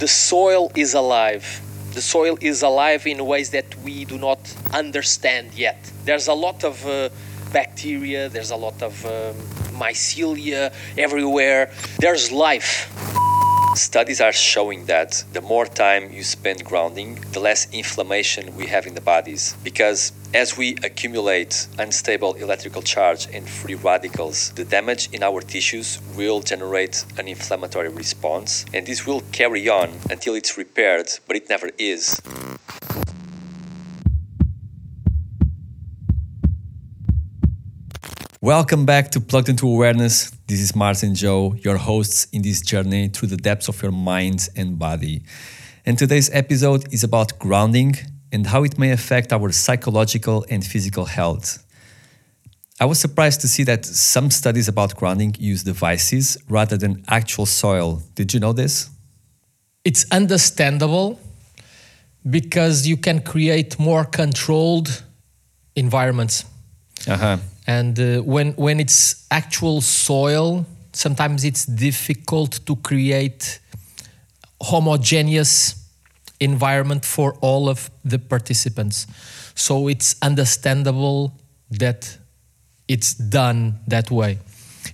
the soil is alive. The soil is alive in ways that we do not understand yet. There's a lot of uh, bacteria, there's a lot of um, mycelia everywhere. There's life. Studies are showing that the more time you spend grounding, the less inflammation we have in the bodies. Because as we accumulate unstable electrical charge and free radicals, the damage in our tissues will generate an inflammatory response, and this will carry on until it's repaired, but it never is. Welcome back to Plugged into Awareness. This is Mars and Jo, your hosts in this journey through the depths of your mind and body. And today's episode is about grounding and how it may affect our psychological and physical health. I was surprised to see that some studies about grounding use devices rather than actual soil. Did you know this? It's understandable because you can create more controlled environments. Uh-huh. And uh, when when it's actual soil, sometimes it's difficult to create homogeneous environment for all of the participants. So it's understandable that it's done that way.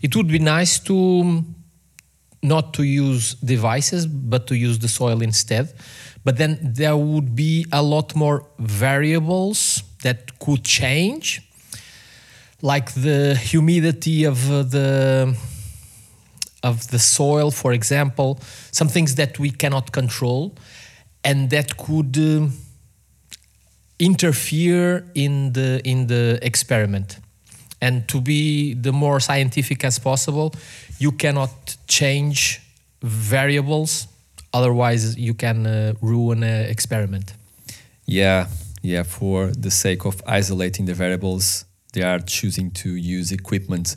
It would be nice to not to use devices but to use the soil instead. But then there would be a lot more variables that could change like the humidity of uh, the of the soil for example some things that we cannot control and that could uh, interfere in the in the experiment. And to be the more scientific as possible you cannot change variables otherwise you can uh, ruin an experiment. Yeah, yeah, for the sake of isolating the variables, they are choosing to use equipment,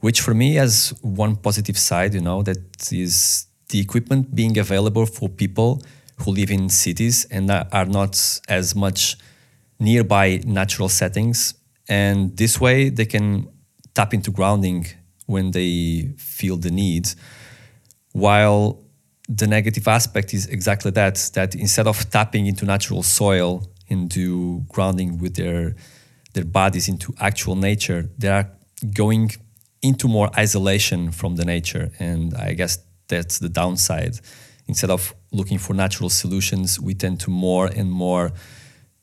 which for me has one positive side, you know, that is the equipment being available for people who live in cities and are not as much nearby natural settings. And this way they can tap into grounding when they feel the need. While the negative aspect is exactly that that instead of tapping into natural soil into grounding with their their bodies into actual nature they are going into more isolation from the nature. And i guess that's the downside. Instead of looking for natural solutions we tend to more and more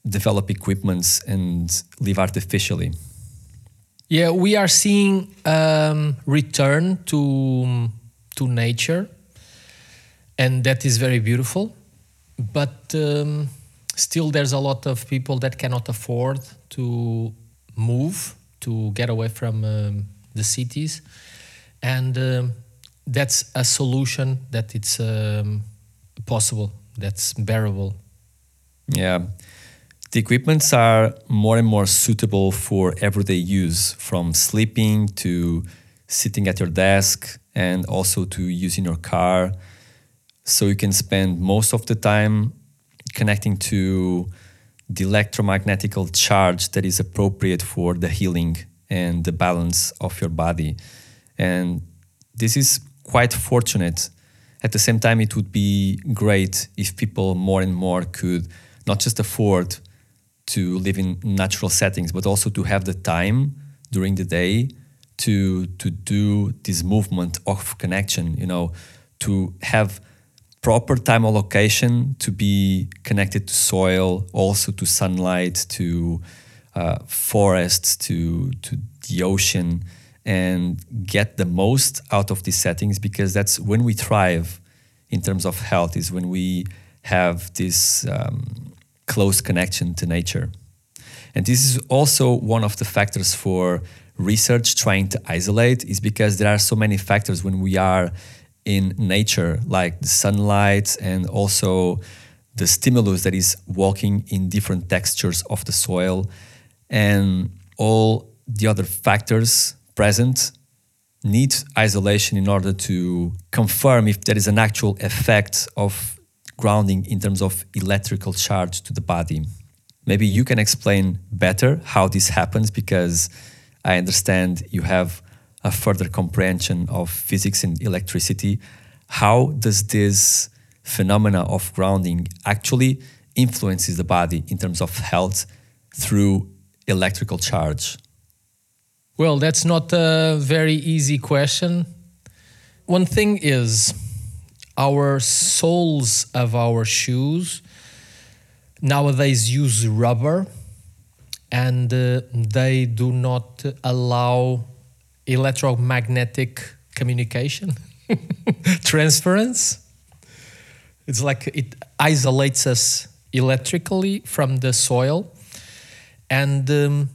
develop equipments and live artificially. Yeah, we are seeing um, return to to nature, and that is very beautiful. But um, still, there's a lot of people that cannot afford to move to get away from um, the cities, and um, that's a solution that it's um, possible. That's bearable. Yeah. The equipments are more and more suitable for everyday use, from sleeping to sitting at your desk and also to using your car. So you can spend most of the time connecting to the electromagnetical charge that is appropriate for the healing and the balance of your body. And this is quite fortunate. At the same time, it would be great if people more and more could not just afford to live in natural settings, but also to have the time during the day to to do this movement of connection. You know, to have proper time allocation to be connected to soil, also to sunlight, to uh, forests, to to the ocean, and get the most out of these settings because that's when we thrive in terms of health. Is when we have this. Um, close connection to nature. And this is also one of the factors for research trying to isolate is because there are so many factors when we are in nature like the sunlight and also the stimulus that is walking in different textures of the soil and all the other factors present need isolation in order to confirm if there is an actual effect of grounding in terms of electrical charge to the body. Maybe you can explain better how this happens because I understand you have a further comprehension of physics and electricity. How does this phenomena of grounding actually influences the body in terms of health through electrical charge? Well, that's not a very easy question. One thing is our soles of our shoes nowadays use rubber and uh, they do not allow electromagnetic communication transference. It's like it isolates us electrically from the soil. And um,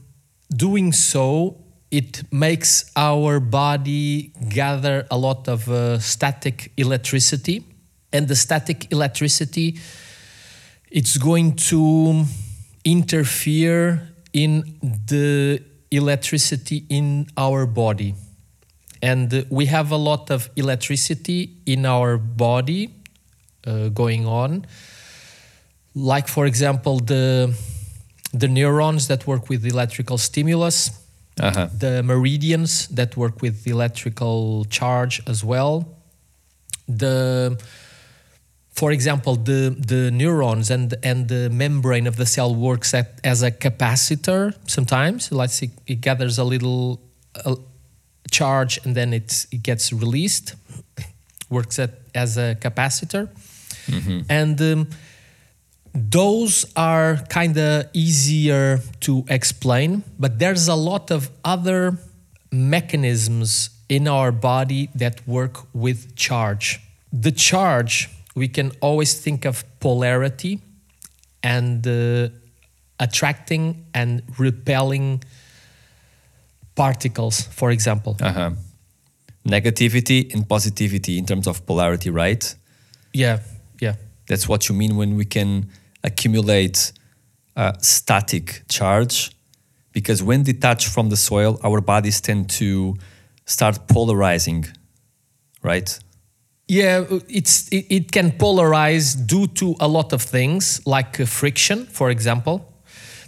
doing so it makes our body gather a lot of uh, static electricity. And the static electricity it's going to interfere in the electricity in our body and uh, we have a lot of electricity in our body uh, going on like for example the the neurons that work with electrical stimulus Uh-huh. the meridians that work with electrical charge as well the for example the the neurons and and the membrane of the cell works at, as a capacitor sometimes. Let's see it gathers a little uh, charge and then it gets released works at, as a capacitor. And um, those are kind of easier to explain, but there's a lot of other mechanisms in our body that work with charge. The charge, we can always think of polarity and uh, attracting and repelling particles, for example. Uh-huh. Negativity and positivity in terms of polarity, right? Yeah, yeah. That's what you mean when we can accumulate static charge. Because when detached from the soil, our bodies tend to start polarizing, right? Yeah, it's it, it can polarize due to a lot of things, like uh, friction, for example.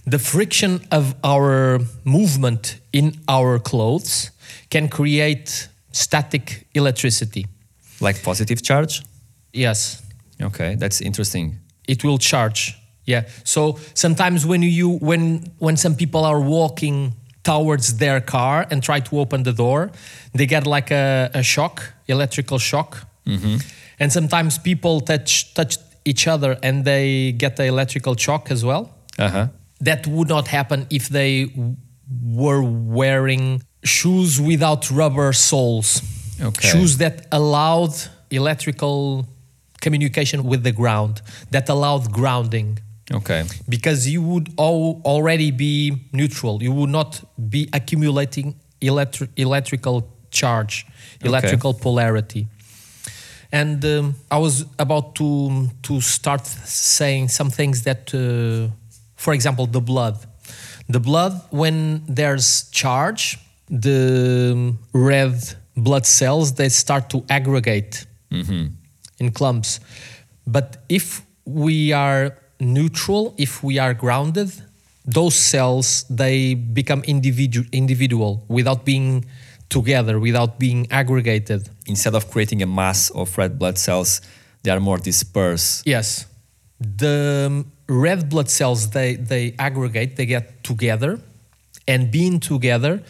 The friction of our movement in our clothes can create static electricity. Like positive charge? Yes, Okay, that's interesting. it will charge. Yeah. So sometimes when you when when some people are walking towards their car and try to open the door, they get like a, a shock, electrical shock. And sometimes people touch touch each other and they get the electrical shock as well. Uh-huh. That would not happen if they were wearing shoes without rubber soles. Okay. Shoes that allowed electrical communication with the ground, that allowed grounding. Okay. Because you would al- already be neutral. You would not be accumulating electri- electrical charge, electrical polarity. And um, I was about to to start saying some things that, uh, for example, the blood. The blood, when there's charge, the um, red blood cells they start to aggregate in clumps. But if we are neutral, if we are grounded, those cells they become individu- individual without being together, without being aggregated. Instead of creating a mass of red blood cells, they are more dispersed. Yes. The um, red blood cells they they aggregate, they get together and being together,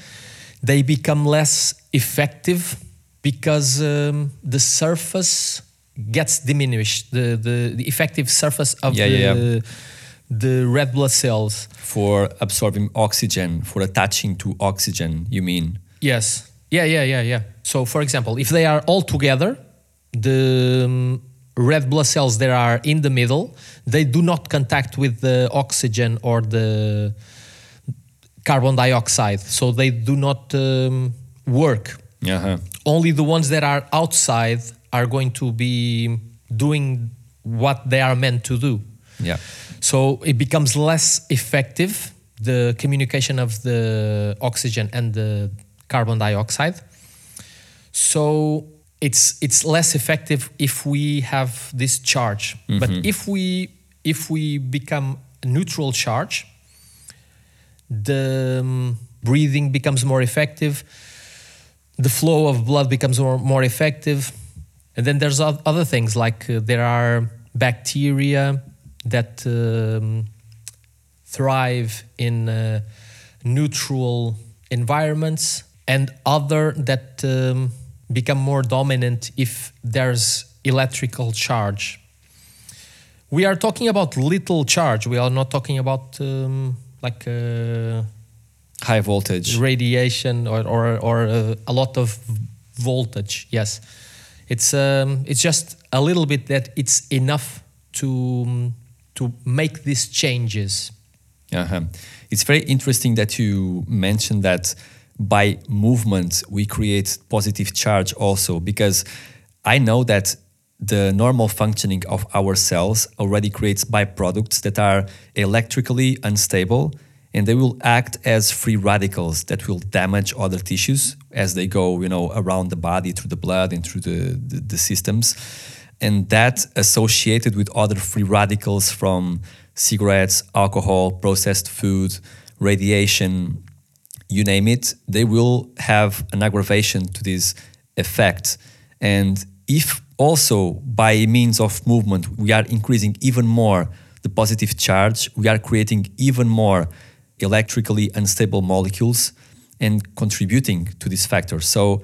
they become less effective because um, the surface gets diminished. The, the the effective surface of Yeah, the yeah, the red blood cells. For absorbing oxygen, for attaching to oxygen, you mean? Yes. Yeah, yeah, yeah, yeah. So, for example, if they are all together, the um, red blood cells that are in the middle, they do not contact with the oxygen or the carbon dioxide. So they do not um, work. Uh-huh. Only the ones that are outside are going to be doing what they are meant to do. Yeah. So it becomes less effective, the communication of the oxygen and the carbon dioxide. So it's it's less effective if we have this charge. But if we if we become a neutral charge, the um, breathing becomes more effective, the flow of blood becomes more, more effective, And then there's other things like uh, there are bacteria that um, thrive in uh, neutral environments and other that um, become more dominant if there's electrical charge. We are talking about little charge. We are not talking about um, like uh, High voltage. radiation or or, or uh, a lot of voltage. Yes, it's um, it's just a little bit that it's enough to um, to make these changes. Uh-huh. It's very interesting that you mentioned that by movement we create positive charge also because I know that the normal functioning of our cells already creates byproducts that are electrically unstable and they will act as free radicals that will damage other tissues as they go you know around the body through the blood and through the, the, the systems. And that associated with other free radicals from cigarettes, alcohol, processed food, radiation, you name it, they will have an aggravation to this effect. And if also by means of movement we are increasing even more the positive charge, we are creating even more electrically unstable molecules and contributing to this factor. So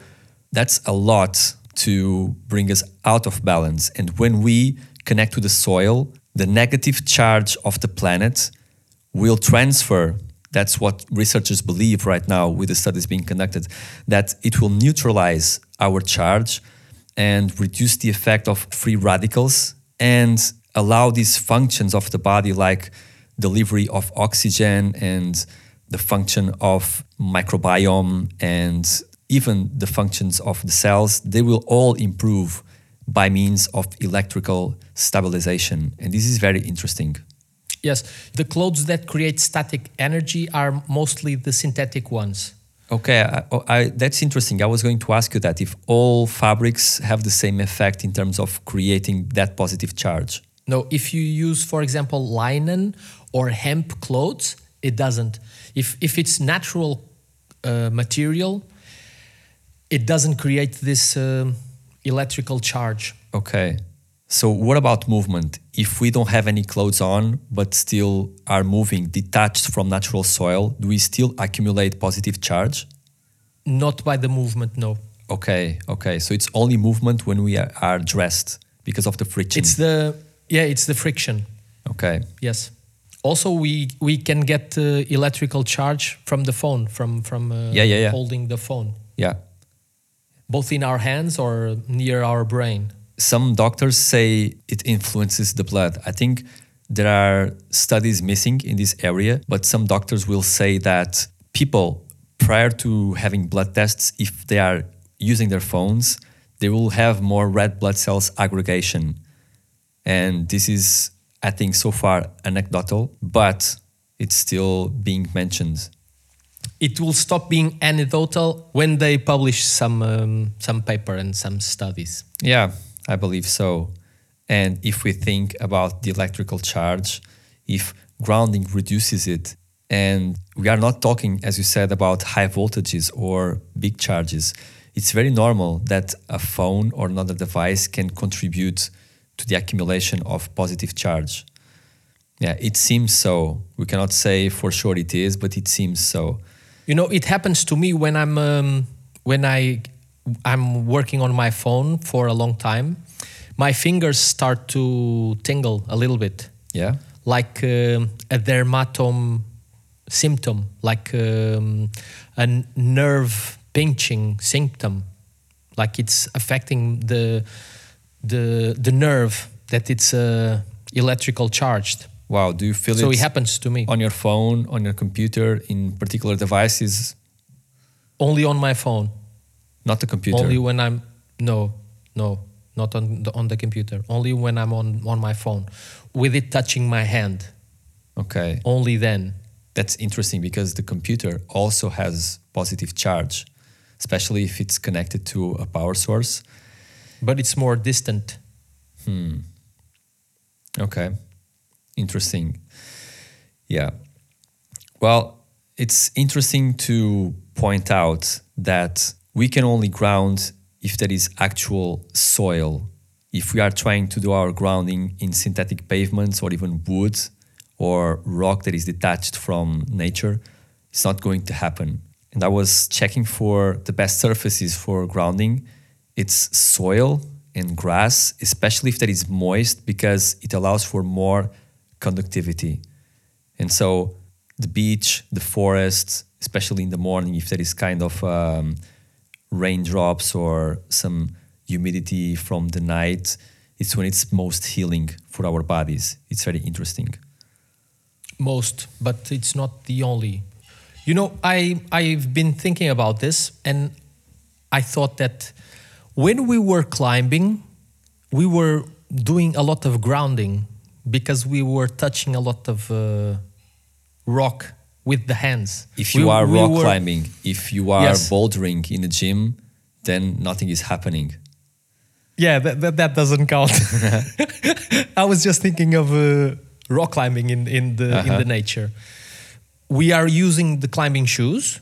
that's a lot to bring us out of balance. And when we connect to the soil, the negative charge of the planet will transfer. That's what researchers believe right now with the studies being conducted, that it will neutralize our charge and reduce the effect of free radicals and allow these functions of the body, like delivery of oxygen and the function of microbiome and even the functions of the cells, they will all improve by means of electrical stabilization. And this is very interesting. Yes, the clothes that create static energy are mostly the synthetic ones. Okay, I, I, that's interesting. I was going to ask you that if all fabrics have the same effect in terms of creating that positive charge. No, if you use, for example, linen or hemp clothes, it doesn't. If if it's natural uh, material, it doesn't create this um, electrical charge. Okay. So what about movement? If we don't have any clothes on but still are moving detached from natural soil, do we still accumulate positive charge? Not by the movement, no. Okay, okay. So it's only movement when we are, dressed because of the friction. It's the yeah, it's the friction. okay. Yes. Also, we we can get uh, electrical charge from the phone, from from uh, Yeah, yeah, yeah. holding the phone, Yeah. both in our hands or near our brain. Some doctors say it influences the blood. I think there are studies missing in this area, but some doctors will say that people prior to having blood tests, if they are using their phones, they will have more red blood cells aggregation. And this is, I think, so far anecdotal, but it's still being mentioned. It will stop being anecdotal when they publish some um, some paper and some studies. Yeah, I believe so. And if we think about the electrical charge, if grounding reduces it, and we are not talking, as you said, about high voltages or big charges, it's very normal that a phone or another device can contribute to the accumulation of positive charge. Yeah, it seems so. We cannot say for sure it is, but it seems so. You know, it happens to me when I'm um, when I I'm working on my phone for a long time. My fingers start to tingle a little bit, Yeah. like um, a dermatome symptom, like um, a nerve pinching symptom, like it's affecting the the the nerve that it's uh, electrical charged. Wow. Do you feel So it So it happens to me on your phone, on your computer, in particular devices? only on my phone. Not the computer. Only when I'm no, no, not on the on the computer. Only when I'm on on my phone, with it touching my hand. Okay. Only then. That's interesting because the computer also has positive charge, especially if it's connected to a power source. But it's more distant. Hmm. Okay. Interesting. Yeah. Well, it's interesting to point out that we can only ground if there is actual soil. If we are trying to do our grounding in synthetic pavements or even wood or rock that is detached from nature, it's not going to happen. And I was checking for the best surfaces for grounding. It's soil and grass, especially if that is moist, because it allows for more conductivity. And so the beach, the forest, especially in the morning, if there is kind of um, raindrops or some humidity from the night, it's when it's most healing for our bodies. It's very interesting. most, but it's not the only. You know, I I've been thinking about this, and I thought that when we were climbing, we were doing a lot of grounding because we were touching a lot of uh, rock with the hands. If We- you are we rock were- climbing, if you are Yes. bouldering in a gym, then nothing is happening. Yeah, that, that, that doesn't count. I was just thinking of uh, rock climbing in, in, the, in Uh-huh. the nature. We are using the climbing shoes,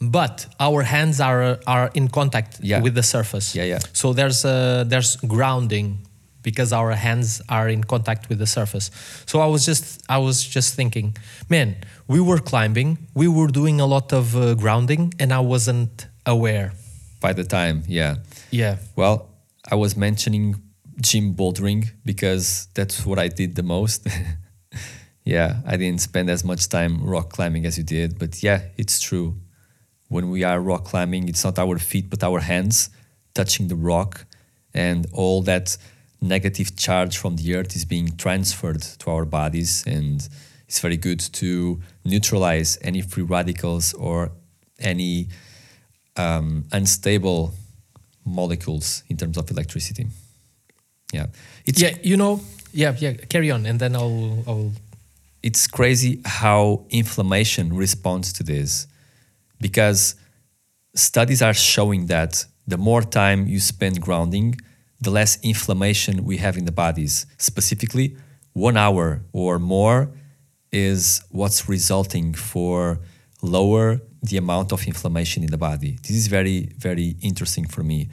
but our hands are, are in contact Yeah. with the surface. Yeah, yeah. So there's, uh, there's grounding because our hands are in contact with the surface. So I was just, I was just thinking, man, we were climbing, we were doing a lot of uh, grounding, and I wasn't aware. By the time, yeah. Yeah. Well, I was mentioning gym bouldering because that's what I did the most. yeah, I didn't spend as much time rock climbing as you did, but yeah, it's true. When we are rock climbing, it's not our feet but our hands touching the rock, and all that negative charge from the earth is being transferred to our bodies, and it's very good to neutralize any free radicals or any um, unstable molecules in terms of electricity. Yeah, it's yeah, you know, yeah, yeah. Carry on, and then I'll, I'll. it's crazy how inflammation responds to this, because studies are showing that the more time you spend grounding, the less inflammation we have in the bodies. Specifically, one hour or more is what's resulting for lower the amount of inflammation in the body. This is very, very interesting for me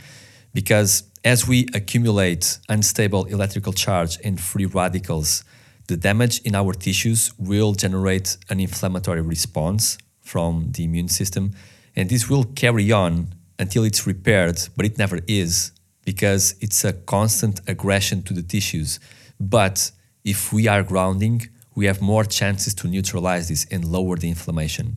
because as we accumulate unstable electrical charge and free radicals, the damage in our tissues will generate an inflammatory response from the immune system. And this will carry on until it's repaired, but it never is because it's a constant aggression to the tissues. But if we are grounding, we have more chances to neutralize this and lower the inflammation.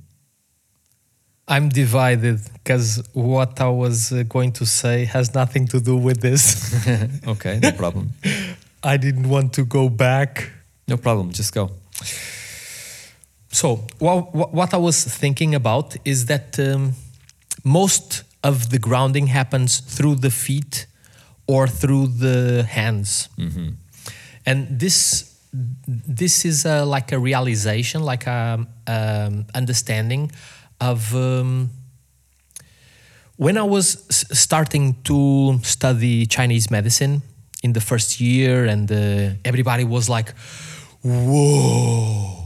I'm divided because what I was uh, going to say has nothing to do with this. okay, no problem. I didn't want to go back. No problem, just go. So, what, what I was thinking about is that um, most of the grounding happens through the feet or through the hands. And this this is uh, like a realization, like a um, understanding of um, when I was starting to study Chinese medicine in the first year, and uh, everybody was like, "Whoa."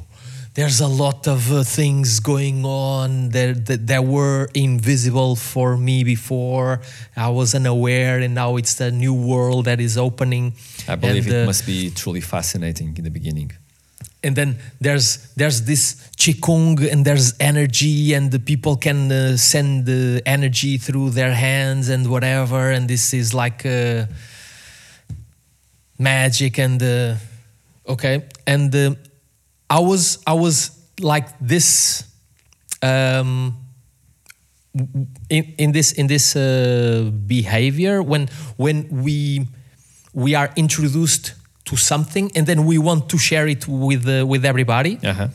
There's a lot of uh, things going on that, that, that were invisible for me before. I was unaware, and now it's the new world that is opening. I believe And, it uh, must be truly fascinating in the beginning. and then there's there's this qigong and there's energy and the people can uh, send the energy through their hands and whatever and this is like uh, magic and uh, okay and uh, i was i was like this um in, in this in this uh, behavior when when we we are introduced to something and then we want to share it with uh, with everybody. Uh-huh.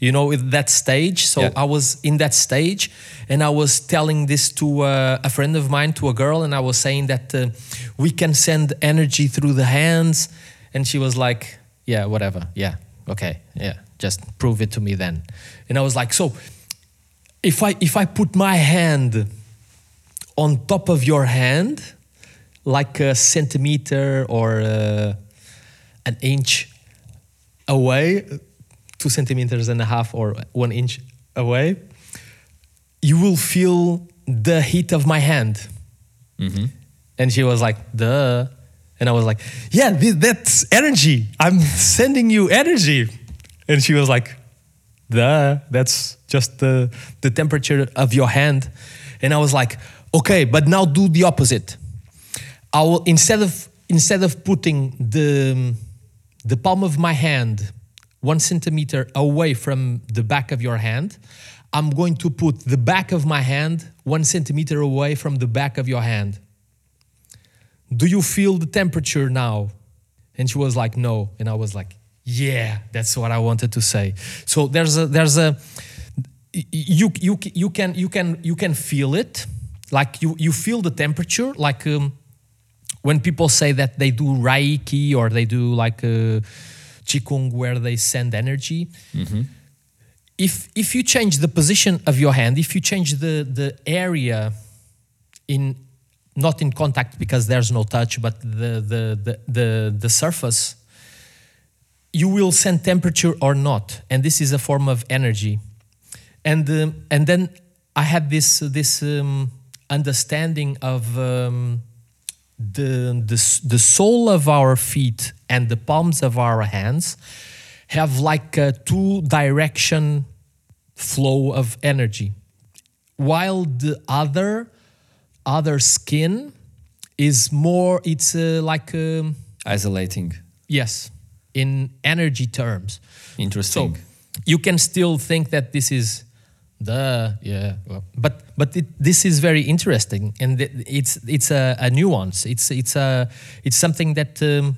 you know with that stage. So Yeah. i was in that stage and i was telling this to uh, a friend of mine to a girl and i was saying that uh, we can send energy through the hands. And she was like yeah whatever. Yeah okay yeah just prove it to me then. And i was like so if i if i put my hand on top of your hand like a centimeter or uh, an inch away two centimeters and a half or one inch away you will feel the heat of my hand. Hmm And she was like, duh. And I was like, yeah, that's energy. I'm sending you energy. And she was like, duh, that's just the, the temperature of your hand. And I was like, okay, but now do the opposite. I will, instead of, instead of putting the, the palm of my hand one centimeter away from the back of your hand, I'm going to put the back of my hand one centimeter away from the back of your hand. Do you feel the temperature now? And she was like, No. And I was like, Yeah, that's what I wanted to say. So there's a there's a you you you can you can you can feel it, like you you feel the temperature, like um, when people say that they do Reiki or they do like uh, Qigong where they send energy. If if you change the position of your hand, if you change the the area in not in contact because there's no touch, but the the the the, the surface, you will send temperature or not, and this is a form of energy. And um, and then I had this this um, understanding of um, the, the the sole of our feet and the palms of our hands have like a two direction flow of energy while the other other skin is more it's uh, like um, Isolating. yes in energy terms interesting so you can still think that this is the yeah well, but but it, this is very interesting and it's it's a, a nuance it's it's a it's something that um,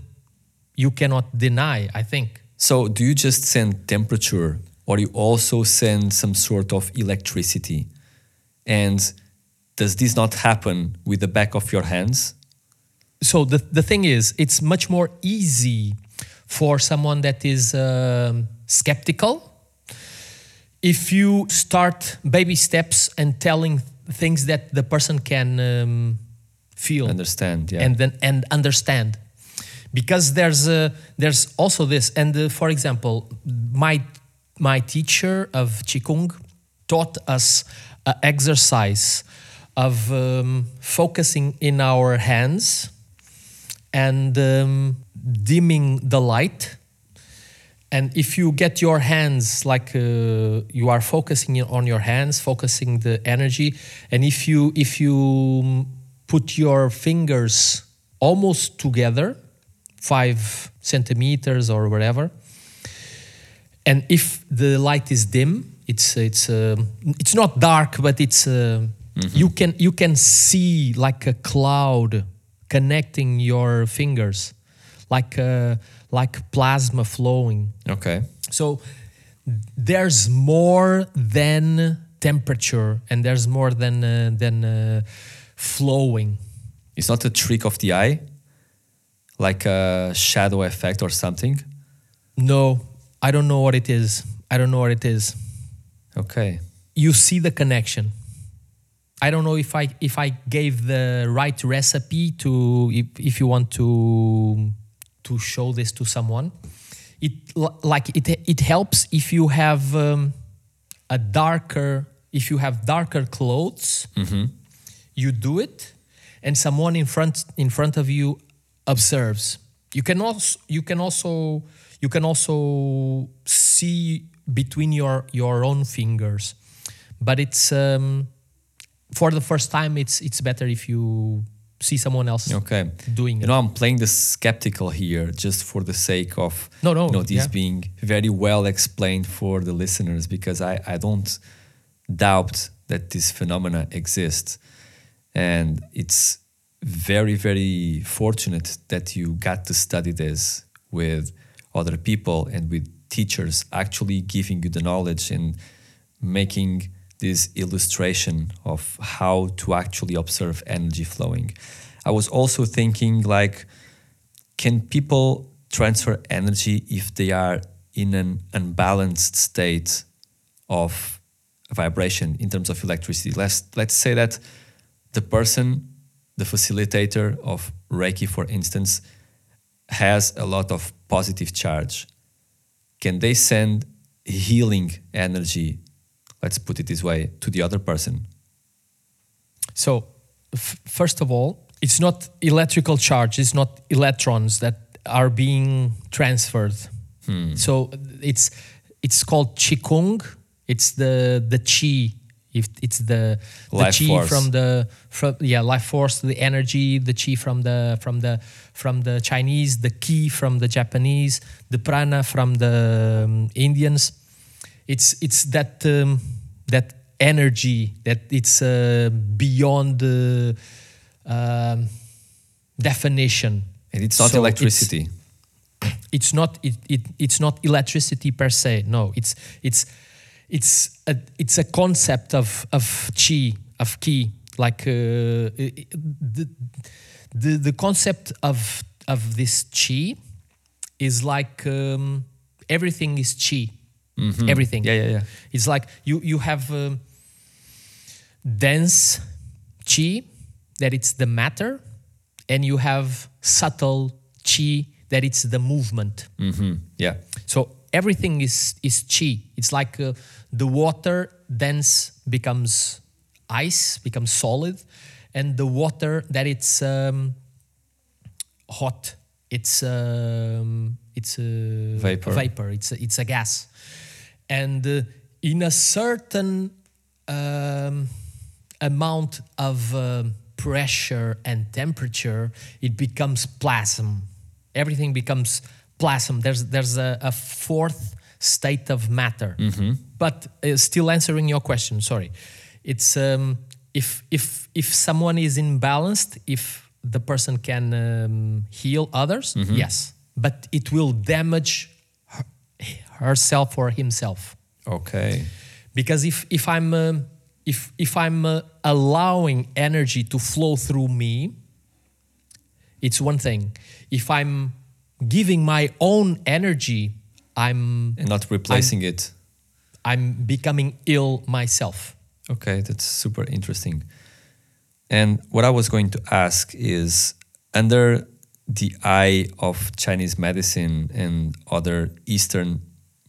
you cannot deny i think So, do you just send temperature or you also send some sort of electricity? And does this not happen with the back of your hands? so the, the thing is it's much more easy for someone that is um, skeptical if you start baby steps and telling things that the person can um, feel Understand, yeah. and then and understand because there's a, there's also this and uh, for example my my teacher of qigong taught us an exercise of um, focusing in our hands and um, dimming the light. And if you get your hands like uh, you are focusing on your hands focusing the energy and if you if you put your fingers almost together five centimeters or whatever and if the light is dim it's it's um it's not dark but it's uh, you can you can see like a cloud connecting your fingers like uh, like plasma flowing. Okay. so there's more than temperature and there's more than uh, than uh, flowing. It's not a trick of the eye, like a shadow effect or something. no i don't know what it is. I don't know what it is. Okay. you see the connection i don't know if i if i gave the right recipe to if, if you want to to show this to someone. It like it it helps if you have um, a darker if you have darker clothes you do it and someone in front in front of you observes. You can also you can also you can also see between your your own fingers. But it's um, for the first time it's it's better if you see someone else Okay. doing You it know, I'm playing the skeptical here just for the sake of No, no, you know, this yeah. being very well explained for the listeners because I, I don't doubt that this phenomena exists. And it's very, very fortunate that you got to study this with other people and with teachers actually giving you the knowledge and making this illustration of how to actually observe energy flowing. I was also thinking like can people transfer energy if they are in an unbalanced state of vibration in terms of electricity? Let's let's say that the person, the facilitator of Reiki, for instance, has a lot of positive charge. Can they send healing energy, let's put it this way, to the other person? So, f- first of all, it's not electrical charge it's not electrons that are being transferred. So it's it's called qigong. It's the the chi if it's the, the Life chi force. from the from yeah life force the energy the chi from the from the from the chinese the ki from the japanese the prana from the um, indians it's it's that um, that energy that it's uh, beyond the um, definition. And it's not So electricity. it's not it, it it's not electricity per se no. It's it's it's a it's a concept of of chi of ki like uh, the, the the concept of of this chi is like um, everything is chi everything Yeah, yeah, yeah. it's like you you have um, dense chi that it's the matter, and you have subtle chi that it's the movement. hmm Yeah. So everything is is chi. It's like uh, the water dense becomes ice, becomes solid, and the water that it's um, hot, it's um, it's a Vapor. Vapor. It's a, it's a gas, and uh, in a certain um, amount of um, pressure and temperature, it becomes plasm. Everything becomes plasm. There's there's a, a fourth state of matter. But uh, still answering your question, sorry, it's um, if if if someone is imbalanced, if the person can um, heal others, yes, but it will damage herself or himself Okay. because if if I'm um, if if I'm uh, allowing energy to flow through me, it's one thing. If I'm giving my own energy, I'm And not replacing it. I'm becoming ill myself. Okay, that's super interesting. And what I was going to ask is under the eye of Chinese medicine and other Eastern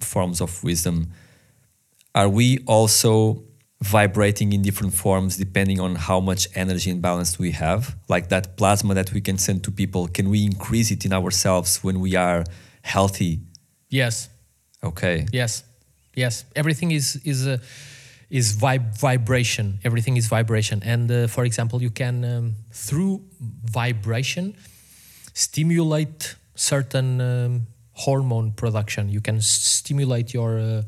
forms of wisdom, are we also vibrating in different forms depending on how much energy and balance we have? Like that plasma that we can send to people, can we increase it in ourselves when we are healthy? Yes, Okay. yes, yes. Everything is is uh, is vib- vibration. Everything is vibration. And uh, for example, you can um, through vibration stimulate certain um, hormone production. You can stimulate your uh,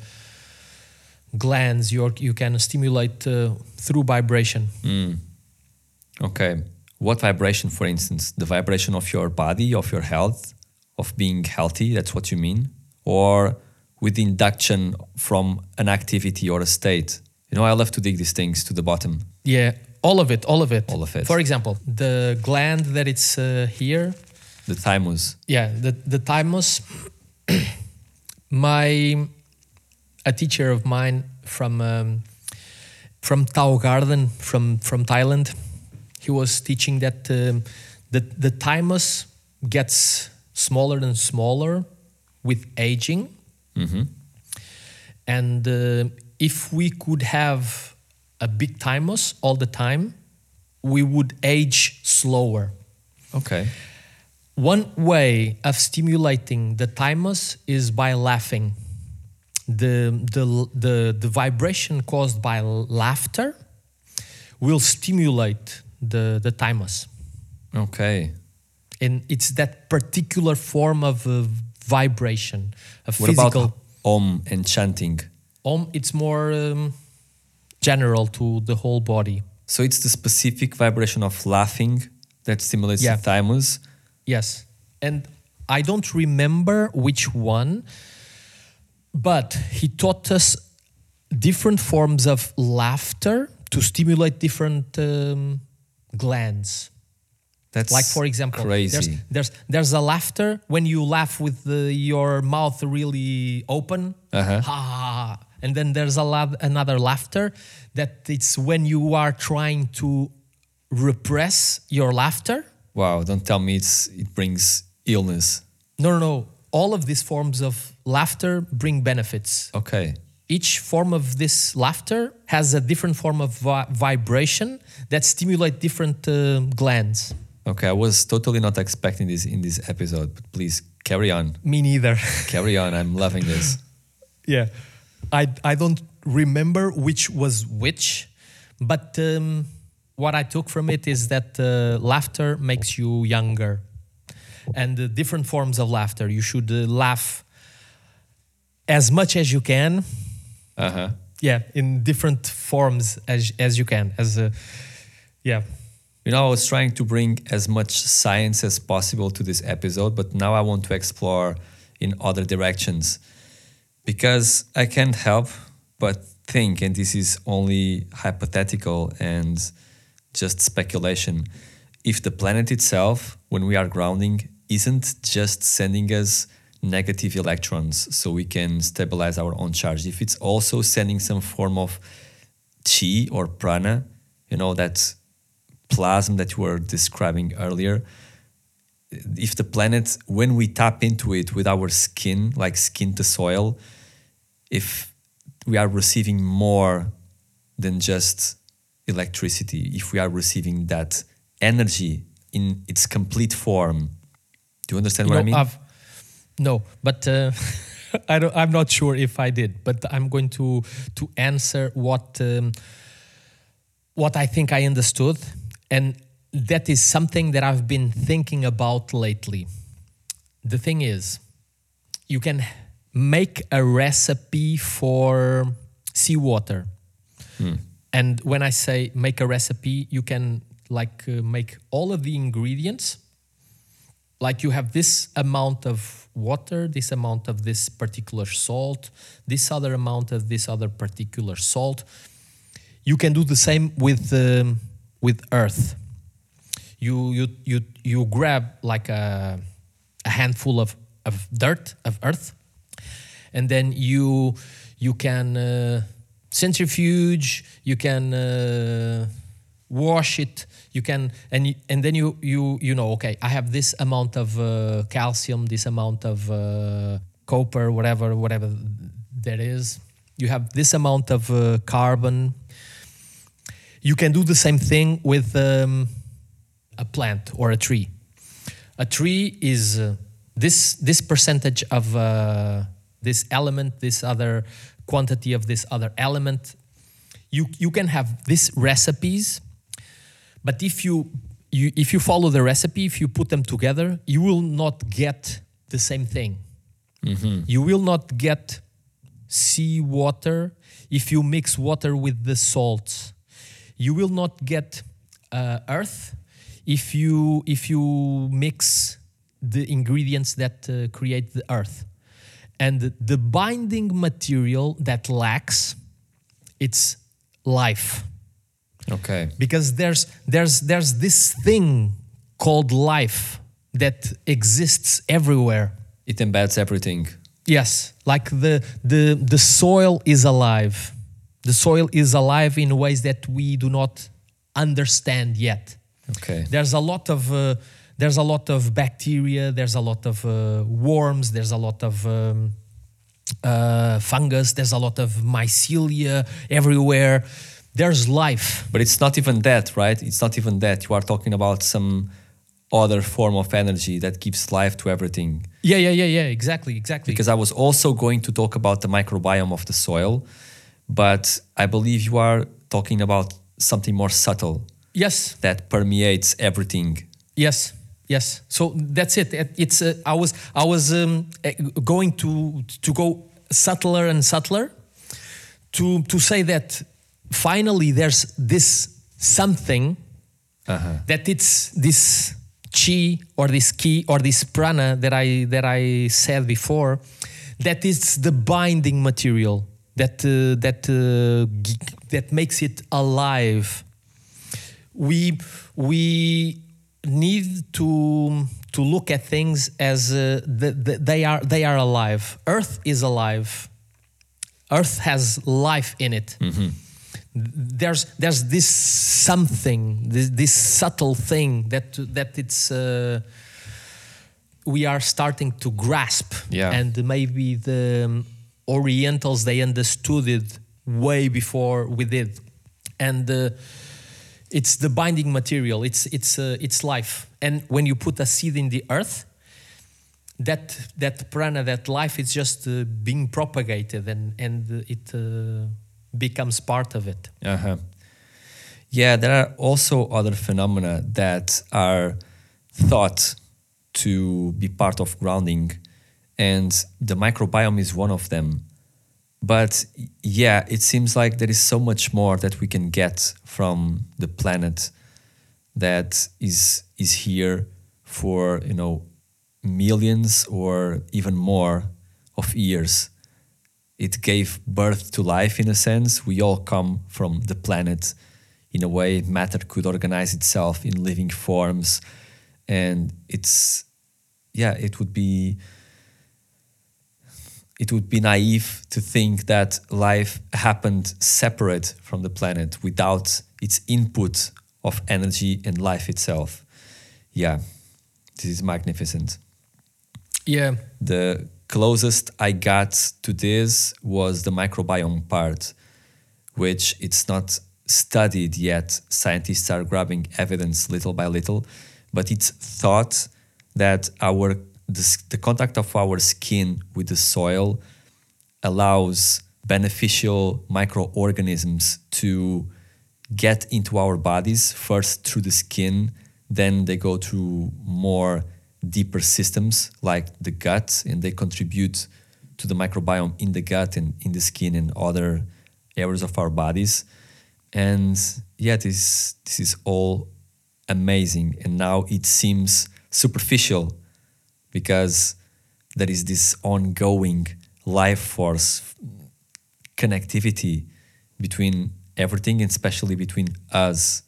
glands. Your you can stimulate uh, through vibration. Mm. Okay. What vibration, for instance? The vibration of your body, of your health, of being healthy, that's what you mean? Or with induction from an activity or a state? You know, I love to dig these things to the bottom. Yeah, all of it, all of it. All of it. For example, the gland that it's uh, here, The thymus. yeah, the the thymus. my a teacher of mine from um, from Tao Garden from from Thailand, he was teaching that um, the the thymus gets smaller and smaller with aging, hmm and uh, if we could have a big thymus all the time, we would age slower. Okay. One way of stimulating the thymus is by laughing. The, the, the, the vibration caused by laughter will stimulate the, the thymus. Okay. And it's that particular form of uh, vibration, a What physical. about om and chanting? Om, it's more um, general to the whole body. So it's the specific vibration of laughing that stimulates Yeah. the thymus. Yes. And I don't remember which one, but he taught us different forms of laughter to stimulate different um, glands. That's Like for example, crazy. there's there's there's a laughter when you laugh with the, your mouth really open, Uh-huh. ha, and then there's a la- another laughter that it's when you are trying to repress your laughter. Wow, don't tell me it's it brings illness. No, no, no. All of these forms of laughter bring benefits. Okay. Each form of this laughter has a different form of vi- vibration that stimulate different um glands. Okay, I was totally not expecting this in this episode, but please carry on. Me neither. Carry on. I'm loving this. yeah, I I don't remember which was which, but um, what I took from it is that uh, laughter makes you younger, and the different forms of laughter. You should uh, laugh as much as you can. Uh huh. Yeah, in different forms as as you can. As a yeah. You know, I was trying to bring as much science as possible to this episode, but now I want to explore in other directions because I can't help but think, and this is only hypothetical and just speculation, if the planet itself, when we are grounding, isn't just sending us negative electrons so we can stabilize our own charge, if it's also sending some form of chi or prana, you know, that plasma that you were describing earlier, if the planet, when we tap into it with our skin, like skin to soil, if we are receiving more than just electricity, if we are receiving that energy in its complete form, do you understand what No, I mean? I've- no, but uh, I don't, I'm not sure if I did. But I'm going to to answer what um, what I think I understood, and that is something that I've been thinking about lately. The thing is, you can make a recipe for seawater. And when I say make a recipe, you can like uh, make all of the ingredients like you have this amount of water, this amount of this particular salt, this other amount of this other particular salt. You can do the same with um, with earth. You you you you grab like a a handful of of dirt of earth, and then you you can uh, centrifuge. You can. Uh, wash it you can and and then you you you know okay i have this amount of uh, calcium this amount of uh, copper whatever whatever that is you have this amount of uh, carbon you can do the same thing with um, a plant or a tree a tree is uh, this this percentage of uh, this element this other quantity of this other element you you can have these recipes but if you, you if you follow the recipe, if you put them together, you will not get the same thing. You will not get seawater if you mix water with the salts. You will not get uh, earth if you if you mix the ingredients that uh, create the earth. And the binding material that lacks, it's life okay. because there's there's there's this thing called life that exists everywhere It embeds everything. yes like the the the soil is alive the soil is alive in ways that we do not understand yet Okay. there's a lot of uh, there's a lot of bacteria there's a lot of uh, worms there's a lot of um, uh, fungus there's a lot of mycelia everywhere there's life But it's not even that, right? It's not even that. You are talking about some other form of energy that gives life to everything. Yeah, yeah, yeah, yeah. Exactly, exactly. Because I was also going to talk about the microbiome of the soil, but I believe you are talking about something more subtle yes, that permeates everything. yes, yes. So that's it. It- It's. Uh, I was. I was um, eh, going to to go subtler and subtler to to say that finally there's this something Uh-huh. that it's this chi or this ki or this prana that I that I said before that is the binding material that uh, that uh, that makes it alive we we need to to look at things as uh, the, the, they are they are alive. Earth is alive. Earth has life in it. There's there's this something this, this subtle thing that that it's uh, we are starting to grasp. Yeah. and maybe the um, orientals they understood it way before we did. And uh, it's the binding material. It's it's uh, it's life. And when you put a seed in the earth, that that prana, that life, is just uh, being propagated, and and it uh, becomes part of it. Uh-huh. Yeah, there are also other phenomena that are thought to be part of grounding, and the microbiome is one of them. But yeah, it seems like there is so much more that we can get from the planet that is is here for you know millions or even more of years. It gave birth to life in a sense. We all come from the planet in a way matter could organize itself in living forms and it's yeah it would be it would be naive to think that life happened separate from the planet without its input of energy and life itself. Yeah this is magnificent. Yeah, the closest I got to this was the microbiome part, which it's not studied yet. Scientists are grabbing evidence little by little, but it's thought that our the, the contact of our skin with the soil allows beneficial microorganisms to get into our bodies first through the skin then they go through more deeper systems like the gut and they contribute to the microbiome in the gut and in the skin and other areas of our bodies. And yeah this this is all amazing. And now it seems superficial because there is this ongoing life force connectivity between everything and especially between us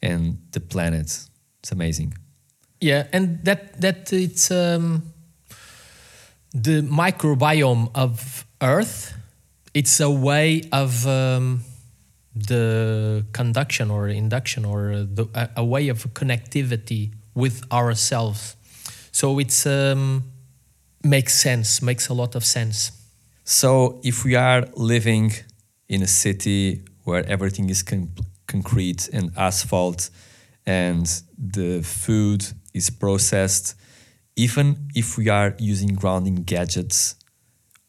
and the planet it's amazing yeah, and that that it's um, the microbiome of Earth. It's a way of um, the conduction or induction or the, a, a way of connectivity with ourselves. So it's um, makes sense, makes a lot of sense. So, if we are living in a city where everything is con- concrete and asphalt and the food is processed, even if we are using grounding gadgets,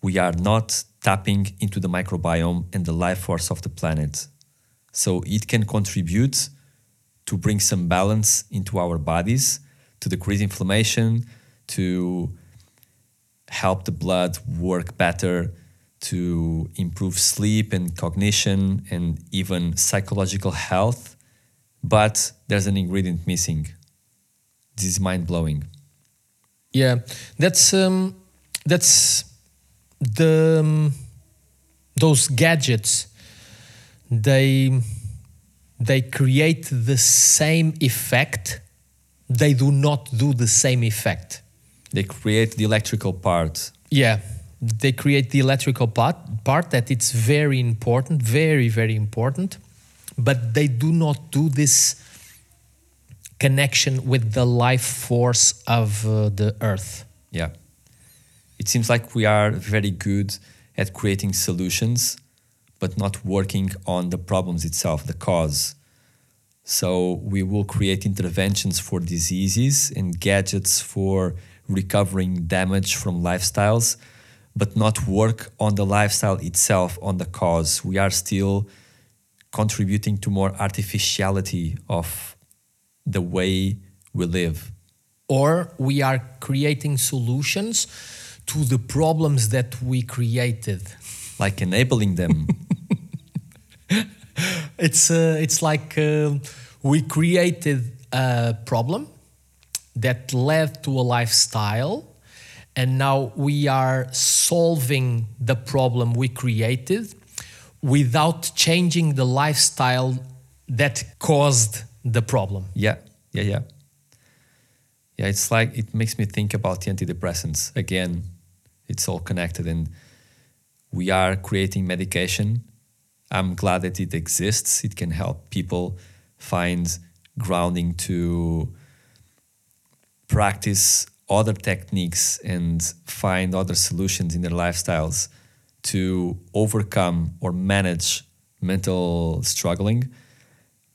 we are not tapping into the microbiome and the life force of the planet. So, it can contribute to bring some balance into our bodies, to decrease inflammation, to help the blood work better to improve sleep and cognition and even psychological health. But there's an ingredient missing. This is mind blowing. Yeah, that's um, that's the um, those gadgets. They they create the same effect. They do not do the same effect. They create the electrical part. Yeah, they create the electrical part part that it's very important, very very important, but they do not do this connection with the life force of uh, the earth. Yeah. It seems like we are very good at creating solutions, but not working on the problems itself, the cause. So we will create interventions for diseases and gadgets for recovering damage from lifestyles, but not work on the lifestyle itself, on the cause. We are still contributing to more artificiality of the way we live. or we are creating solutions to the problems that we created. like enabling them. It's uh, it's like uh, we created a problem that led to a lifestyle, and now we are solving the problem we created without changing the lifestyle that caused the problem. yeah, yeah, yeah. Yeah, it's like it makes me think about the antidepressants. Again, it's all connected, and we are creating medication. I'm glad that it exists. It can help people find grounding to practice other techniques and find other solutions in their lifestyles to overcome or manage mental struggling.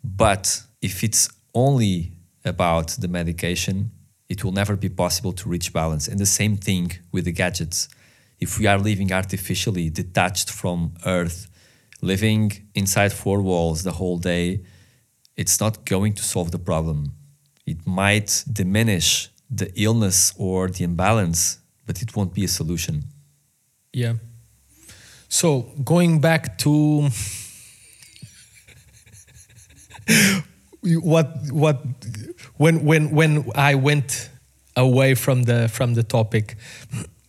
But if it's only about the medication, it will never be possible to reach balance. And the same thing with the gadgets. If we are living artificially, detached from Earth, living inside four walls the whole day, it's not going to solve the problem. It might diminish the illness or the imbalance, but it won't be a solution. Yeah. So going back to what what when when when I went away from the from the topic.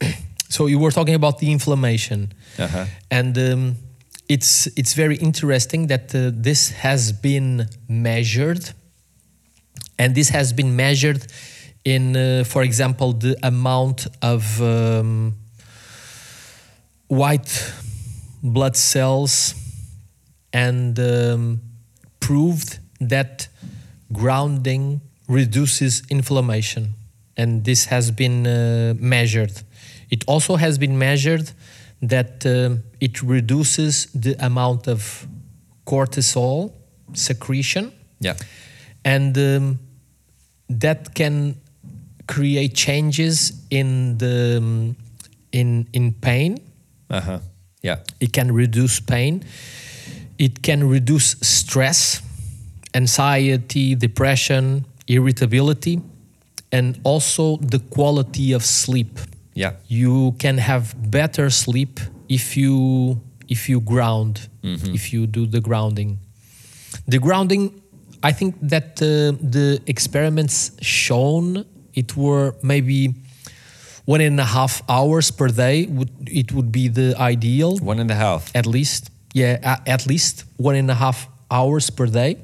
so you were talking about the inflammation, Uh-huh. and um, it's it's very interesting that uh, this has been measured, and this has been measured in, uh, for example, the amount of um, white blood cells, and um, proved that grounding reduces inflammation, and this has been uh, measured. It also has been measured that um, it reduces the amount of cortisol secretion, Yeah. and um, that can create changes in the um, in in pain. Uh-huh. Yeah. It can reduce pain. It can reduce stress, anxiety, depression, irritability, and also the quality of sleep. Yeah. You can have better sleep if you if you ground, if you do the grounding. The grounding, I think that uh, the experiments shown it were maybe one and a half hours per day. Would it would be the ideal? One and a half. at least yeah at least one and a half hours per day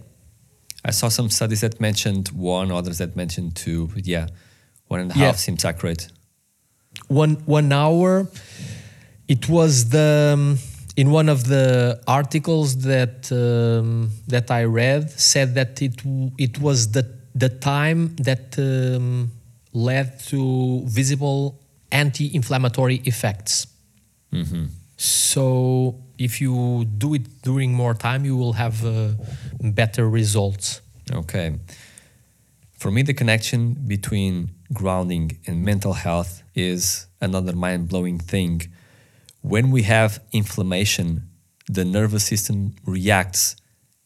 I saw some studies that mentioned one, others that mentioned two. But yeah, one and a half Yeah. seems accurate. One one hour. It was the um, in one of the articles that um, that I read said that it it was the the time that um, led to visible anti-inflammatory effects. So if you do it during more time you will have uh, better results. Okay. For me, the connection between grounding and mental health is another mind blowing thing. When we have inflammation, the nervous system reacts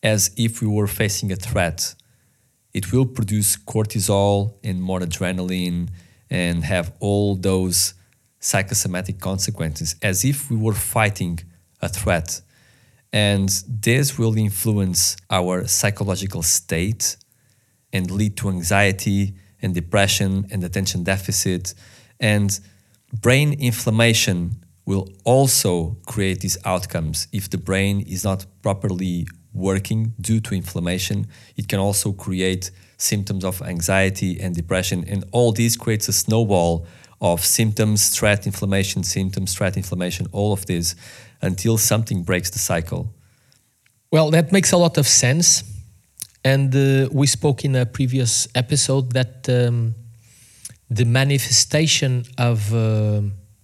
as if we were facing a threat. It will produce cortisol and more adrenaline and have all those psychosomatic consequences as if we were fighting a threat. And this will influence our psychological state and lead to anxiety and depression and attention deficit. And brain inflammation will also create these outcomes. If the brain is not properly working due to inflammation, it can also create symptoms of anxiety and depression. And all this creates a snowball of symptoms, stress, inflammation, symptoms, stress, inflammation, all of this until something breaks the cycle. Well, that makes a lot of sense. And uh, we spoke in a previous episode that um, the manifestation of uh,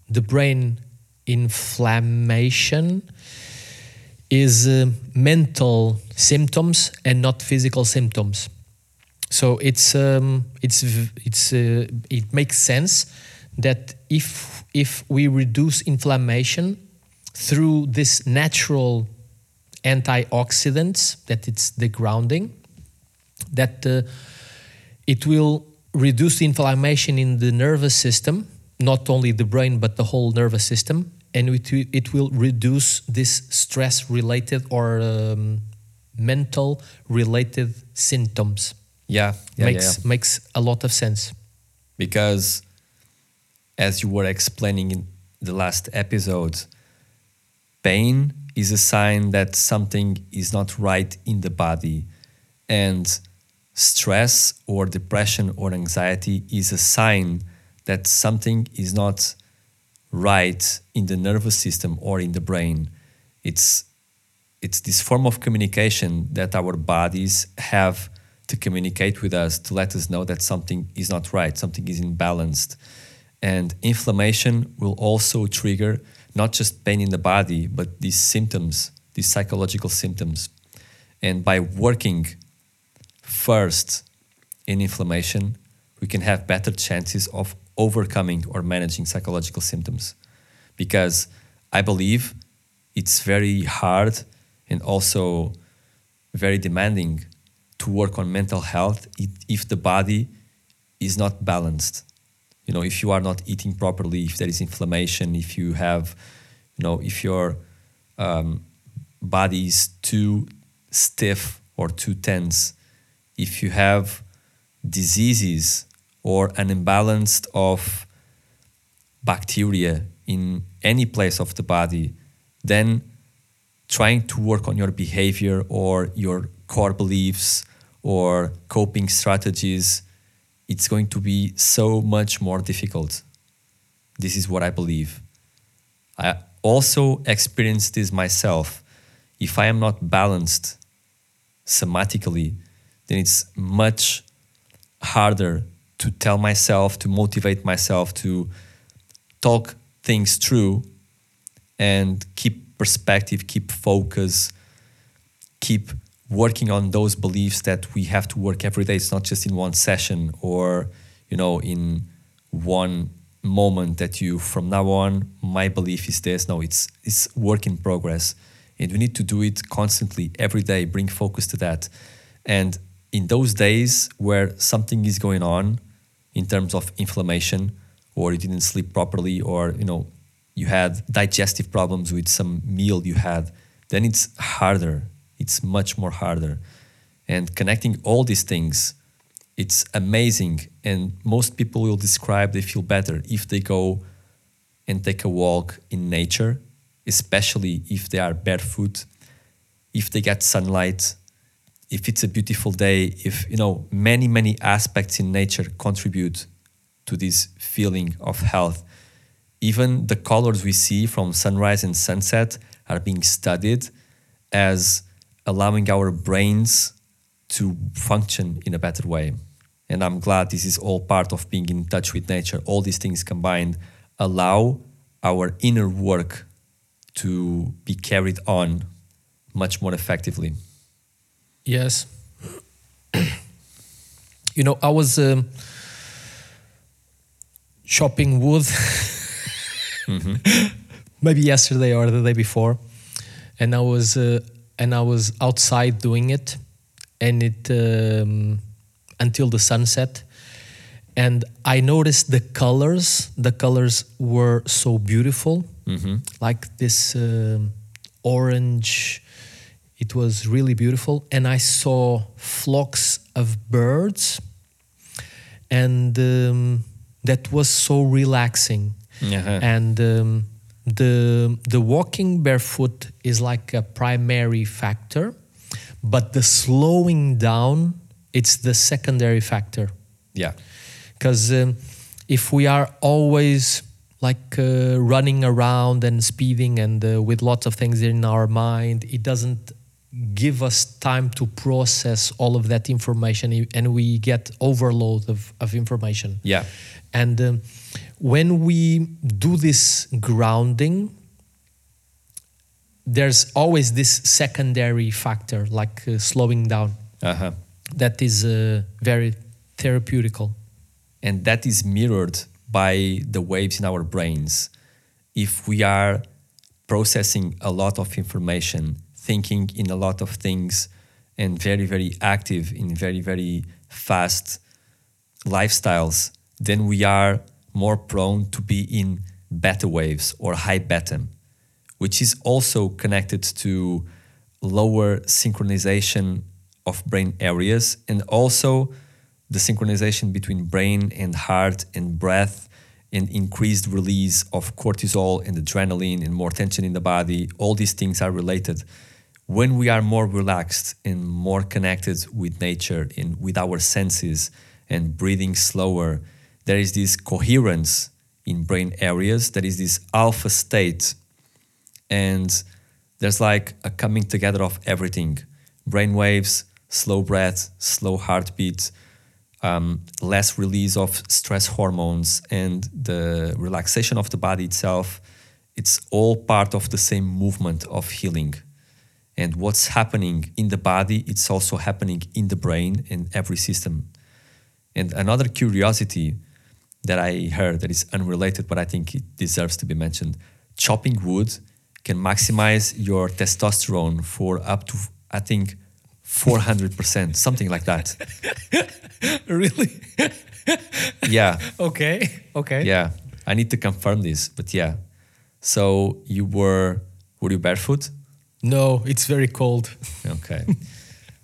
the brain inflammation is uh, mental symptoms and not physical symptoms. So it's um, it's it's uh, it makes sense that if if we reduce inflammation through this natural antioxidants that it's the grounding that uh, it will reduce the inflammation in the nervous system not only the brain but the whole nervous system and it, it will reduce this stress related or um, mental related symptoms. Yeah, yeah, makes yeah. makes a lot of sense. Because as you were explaining in the last episode pain is a sign that something is not right in the body. And stress or depression or anxiety is a sign that something is not right in the nervous system or in the brain it's it's this form of communication that our bodies have to communicate with us to let us know that something is not right, something is imbalanced. And inflammation will also trigger not just pain in the body, but these symptoms, these psychological symptoms. And by working first in inflammation, we can have better chances of overcoming or managing psychological symptoms. Because I believe it's very hard and also very demanding to work on mental health if the body is not balanced. You know, if you are not eating properly, if there is inflammation, if you have, you know, if your um, body is too stiff or too tense, if you have diseases or an imbalance of bacteria in any place of the body, then trying to work on your behavior or your core beliefs or coping strategies, it's going to be so much more difficult. This is what I believe. I also experienced this myself. If I am not balanced somatically, then it's much harder to tell myself, to motivate myself, to talk things through and keep perspective, keep focus, keep working on those beliefs that we have to work every day. It's not just in one session or, you know, in one moment that you from now on my belief is this. No, it's it's work in progress. And we need to do it constantly every day, bring focus to that. And in those days where something is going on in terms of inflammation or you didn't sleep properly or you know you had digestive problems with some meal you had then it's harder. It's much more harder. And connecting all these things it's amazing. And most people will describe they feel better if they go and take a walk in nature especially if they are barefoot if they get sunlight if it's a beautiful day, if you know many many aspects in nature contribute to this feeling of health. Even the colors we see from sunrise and sunset are being studied as allowing our brains to function in a better way. And I'm glad this is all part of being in touch with nature. All these things combined allow our inner work to be carried on much more effectively. Yes. you know, I was um, shopping wood mm-hmm. maybe yesterday or the day before, and I was uh, and I was outside doing it, and it um, until the sunset, and I noticed the colors. The colors were so beautiful, mm-hmm. like this uh, orange it was really beautiful. And I saw flocks of birds, and um, that was so relaxing. Uh-huh. And um, the the walking barefoot is like a primary factor, but the slowing down it's the secondary factor. Yeah, because um, if we are always like uh, running around and speeding and uh, with lots of things in our mind, it doesn't give us time to process all of that information and we get overload of, of information. Yeah. And um, when we do this grounding there's always this secondary factor like uh, slowing down. Uh-huh. that is uh, very therapeutical. And that is mirrored by the waves in our brains. If we are processing a lot of information thinking in a lot of things and very, very active in very, very fast lifestyles, then we are more prone to be in beta waves or high beta, which is also connected to lower synchronization of brain areas and also the synchronization between brain and heart and breath and increased release of cortisol and adrenaline and more tension in the body. All these things are related when we are more relaxed and more connected with nature and with our senses and breathing slower, there is this coherence in brain areas, there is this alpha state, and there's like a coming together of everything brain waves, slow breath, slow heartbeat, um, less release of stress hormones, and the relaxation of the body itself. It's all part of the same movement of healing And what's happening in the body, it's also happening in the brain and every system. And another curiosity that I heard that is unrelated, but I think it deserves to be mentioned chopping wood can maximize your testosterone for up to, I think, 400%, something like that. really? Yeah. Okay. Okay. Yeah. I need to confirm this, but yeah. So you were, were you barefoot? No, it's very cold. Okay.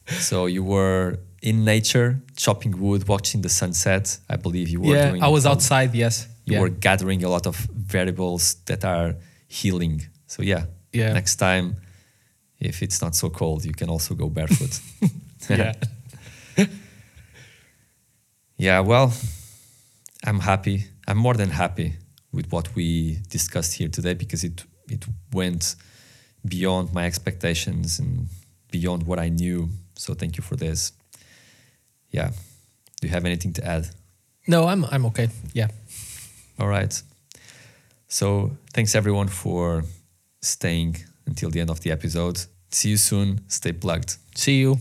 so you were in nature, chopping wood, watching the sunset. I believe you were yeah, doing I was outside. Yes. You yeah. were gathering a lot of variables that are healing. So yeah. Yeah. Next time, if it's not so cold, you can also go barefoot. yeah. Yeah, well, I'm happy. I'm more than happy with what we discussed here today because it it went beyond my expectations and beyond what I knew. So thank you for this. Yeah. Do you have anything to add? No, I'm I'm okay. Yeah. All right. So thanks everyone for staying until the end of the episode. See you soon. Stay plugged. See you.